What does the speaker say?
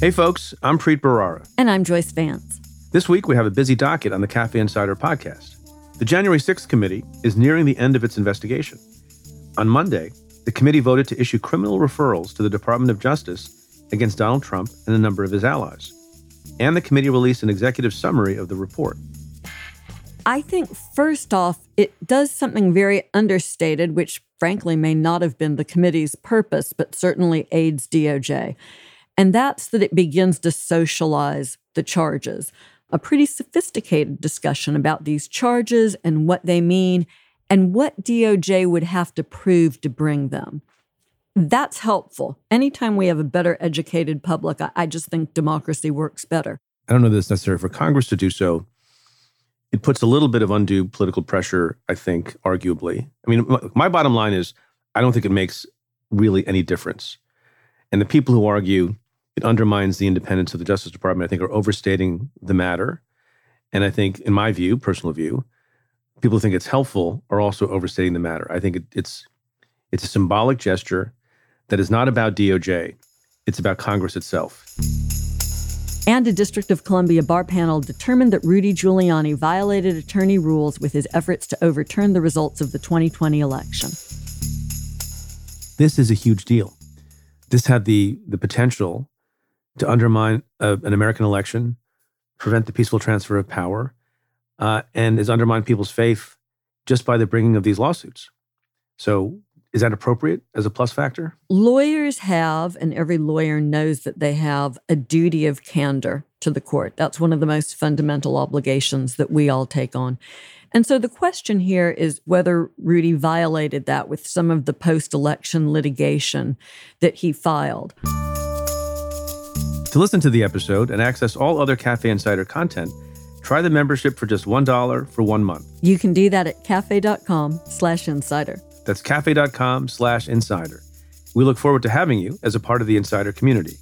Hey, folks, I'm Preet Bharara. And I'm Joyce Vance. This week, we have a busy docket on the Cafe Insider podcast. The January 6th committee is nearing the end of its investigation. On Monday, the committee voted to issue criminal referrals to the Department of Justice against Donald Trump and a number of his allies. And the committee released an executive summary of the report. I think, first off, it does something very understated, which frankly may not have been the committee's purpose, but certainly aids DOJ. And that's that it begins to socialize the charges. A pretty sophisticated discussion about these charges and what they mean and what DOJ would have to prove to bring them. That's helpful. Anytime we have a better educated public, I, I just think democracy works better. I don't know that it's necessary for Congress to do so. It puts a little bit of undue political pressure, I think, arguably. I mean, my bottom line is I don't think it makes really any difference. And the people who argue it undermines the independence of the Justice Department, I think, are overstating the matter. And I think, in my view, personal view, people who think it's helpful are also overstating the matter. I think it, it's it's a symbolic gesture that is not about DOJ. It's about Congress itself. And a District of Columbia bar panel determined that Rudy Giuliani violated attorney rules with his efforts to overturn the results of the 2020 election. This is a huge deal. This had the the potential to undermine an American election, prevent the peaceful transfer of power, uh, and has undermined people's faith just by the bringing of these lawsuits. So, is that appropriate as a plus factor? Lawyers have, and every lawyer knows that they have a duty of candor to the court. That's one of the most fundamental obligations that we all take on. And so the question here is whether Rudy violated that with some of the post election litigation that he filed. To listen to the episode and access all other Cafe Insider content, try the membership for just $1 for one month. You can do that at cafe.com slash insider. That's cafe.com slash insider. We look forward to having you as a part of the insider community.